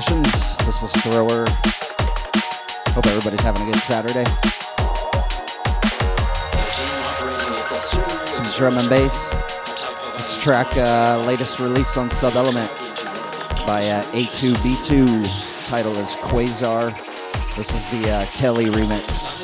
Sessions. This is Thrower. Hope everybody's having a good Saturday. Some drum and bass. This track, uh, latest release on Sub Element by uh, A2B2. Title is Quasar. This is the uh, Kelly remix.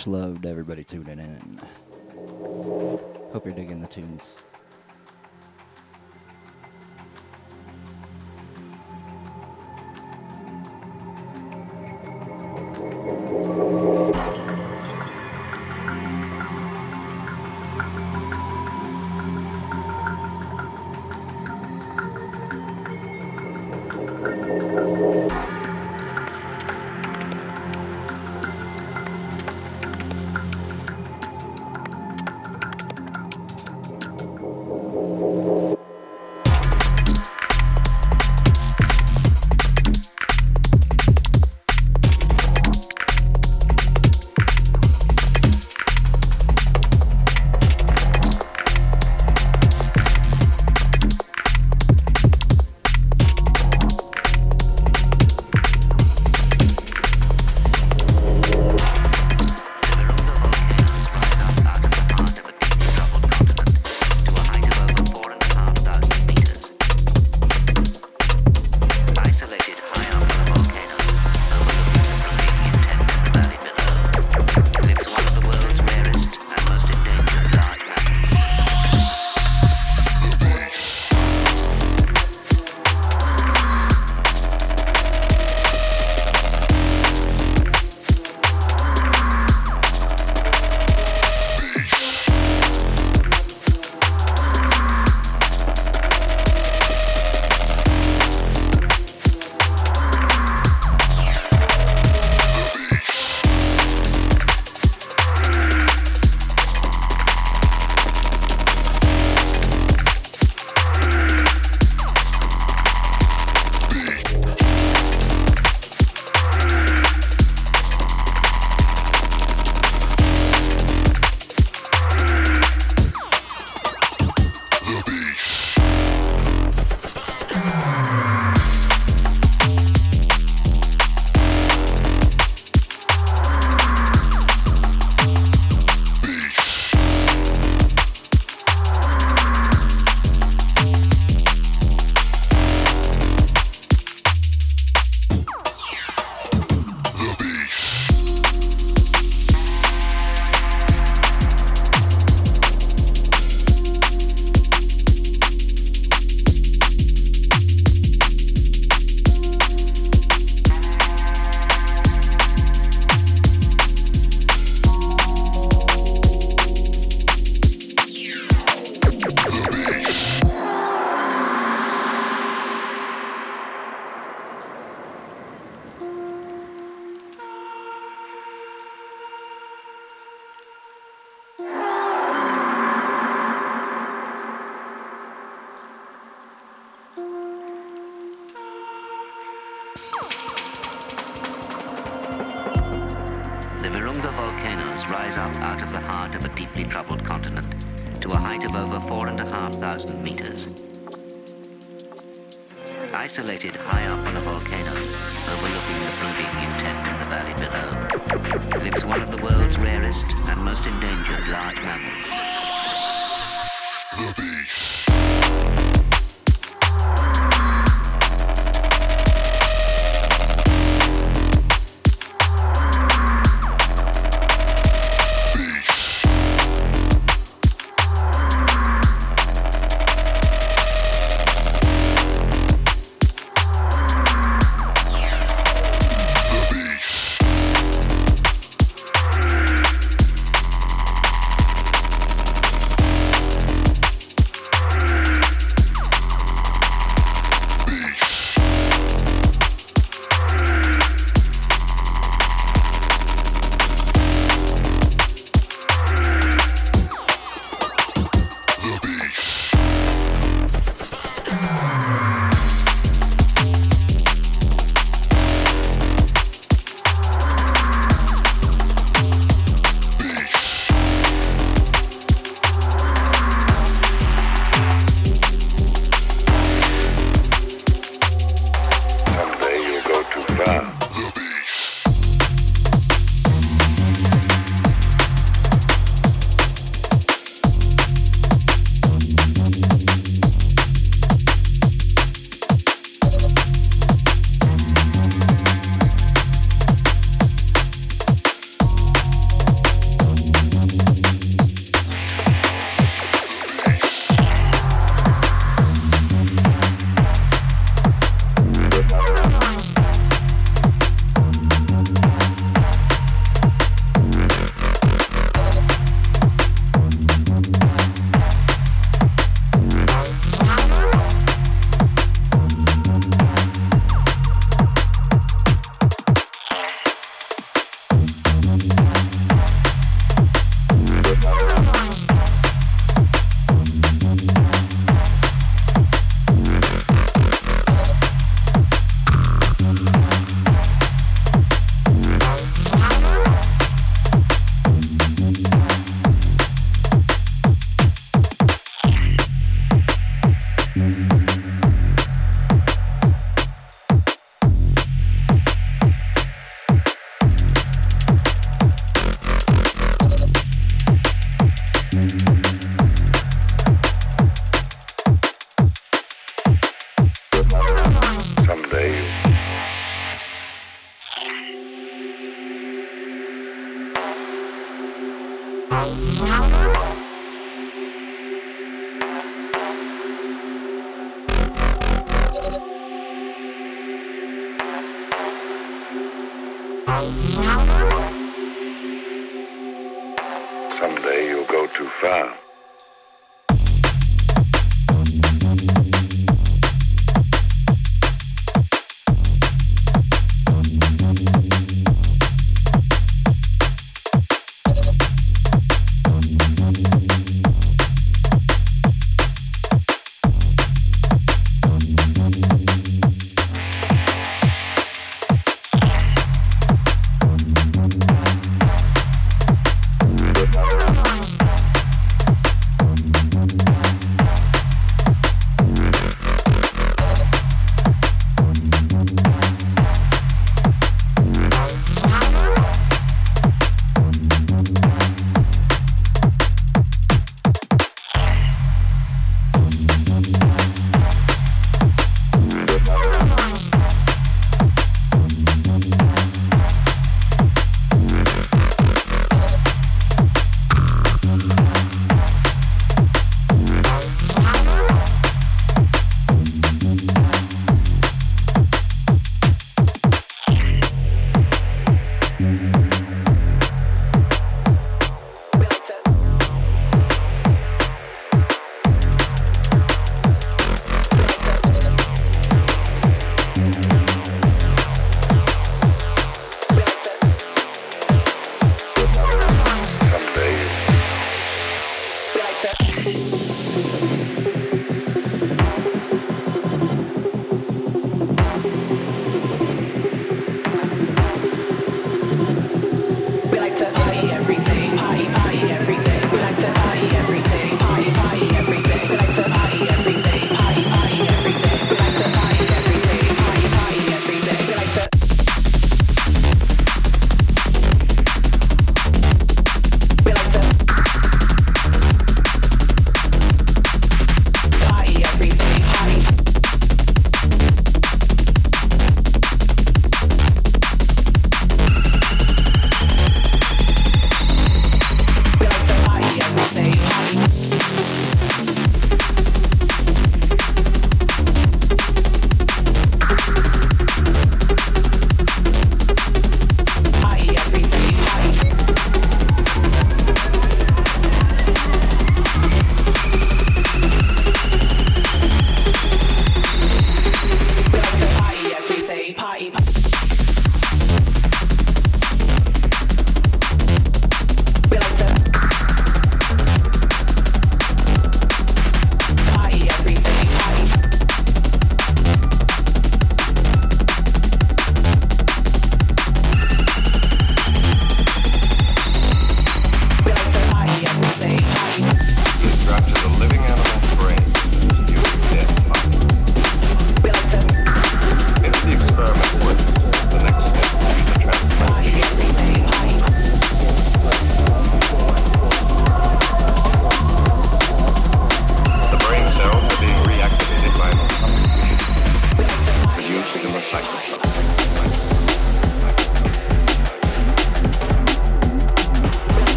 Much love to everybody tuning in.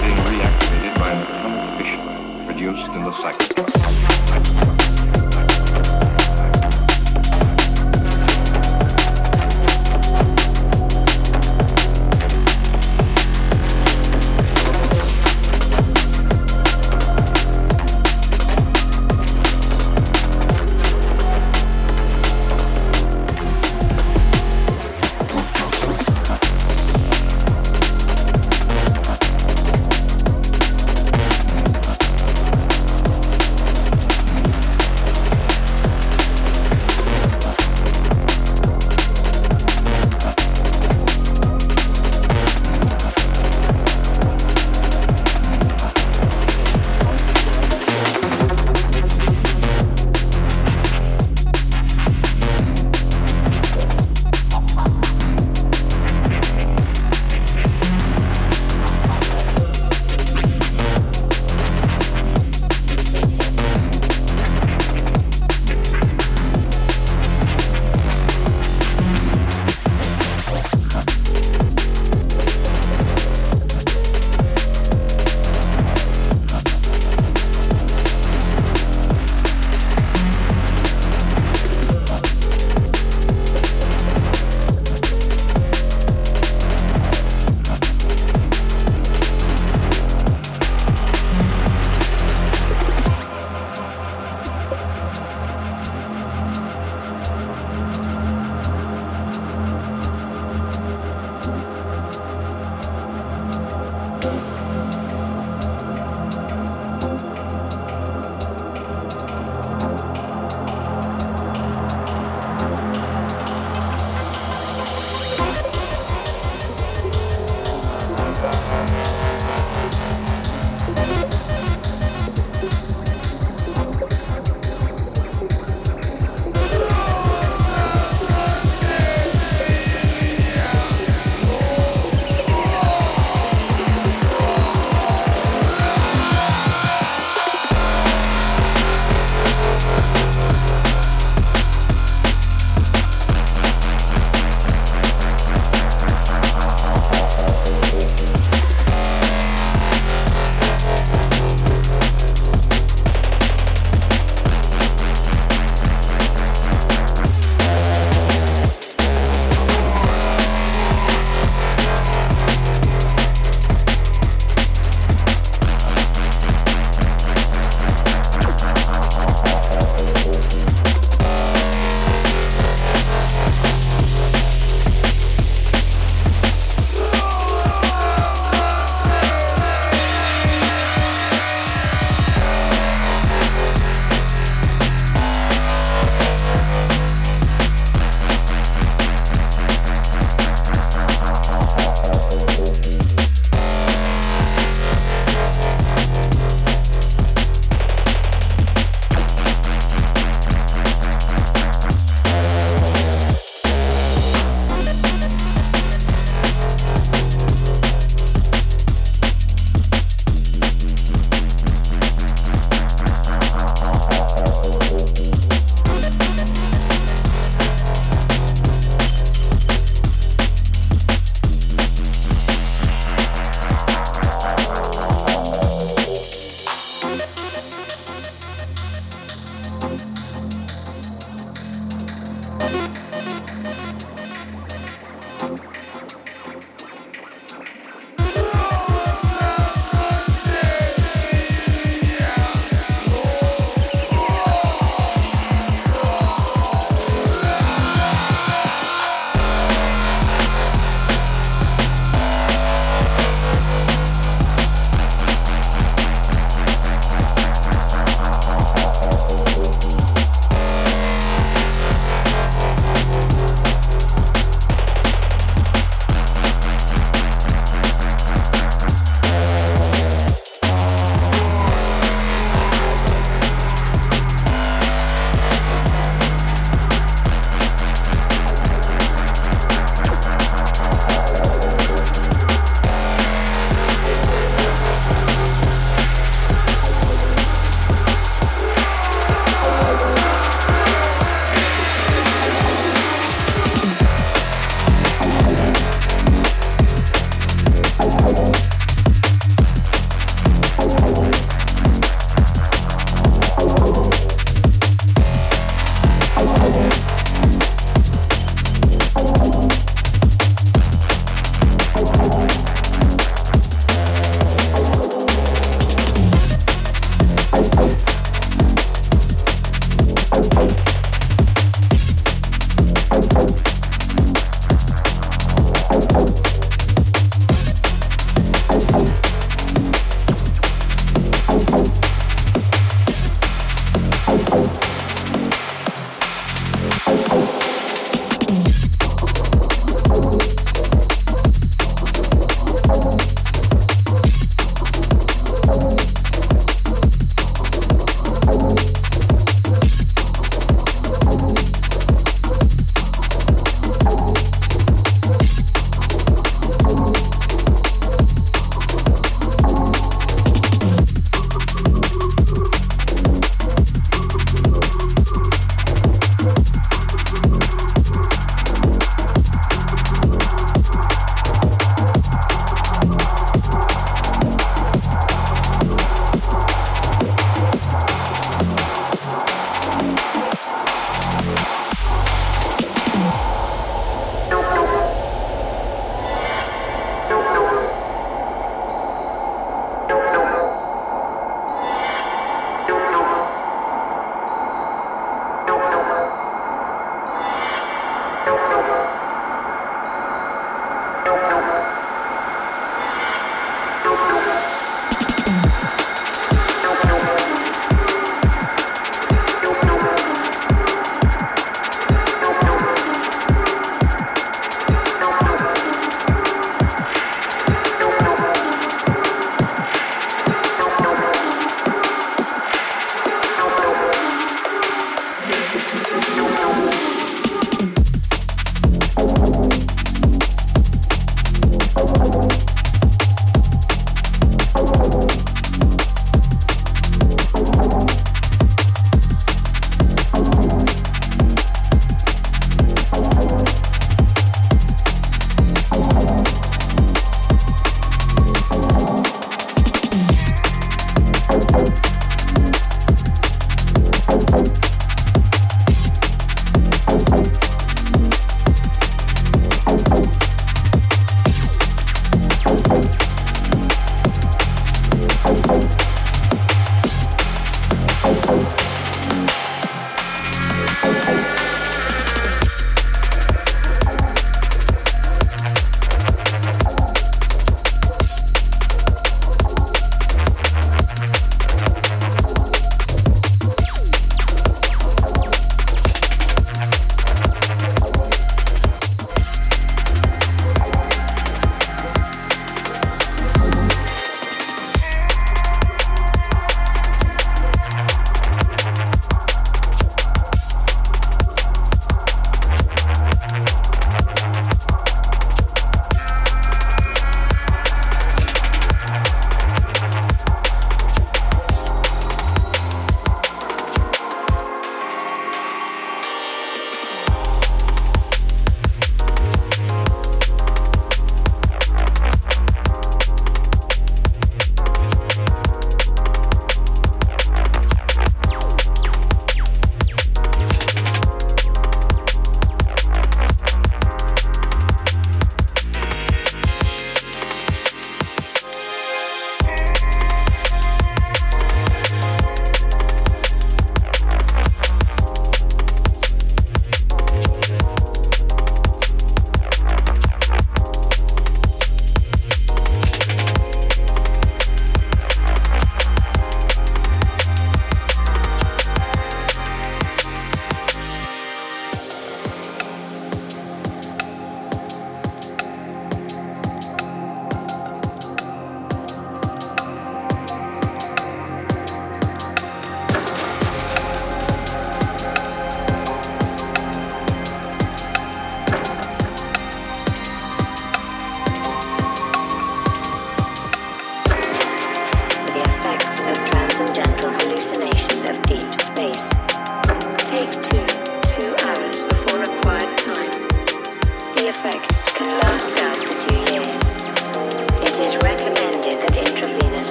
being reactivated by an prohibition produced in the psychopath.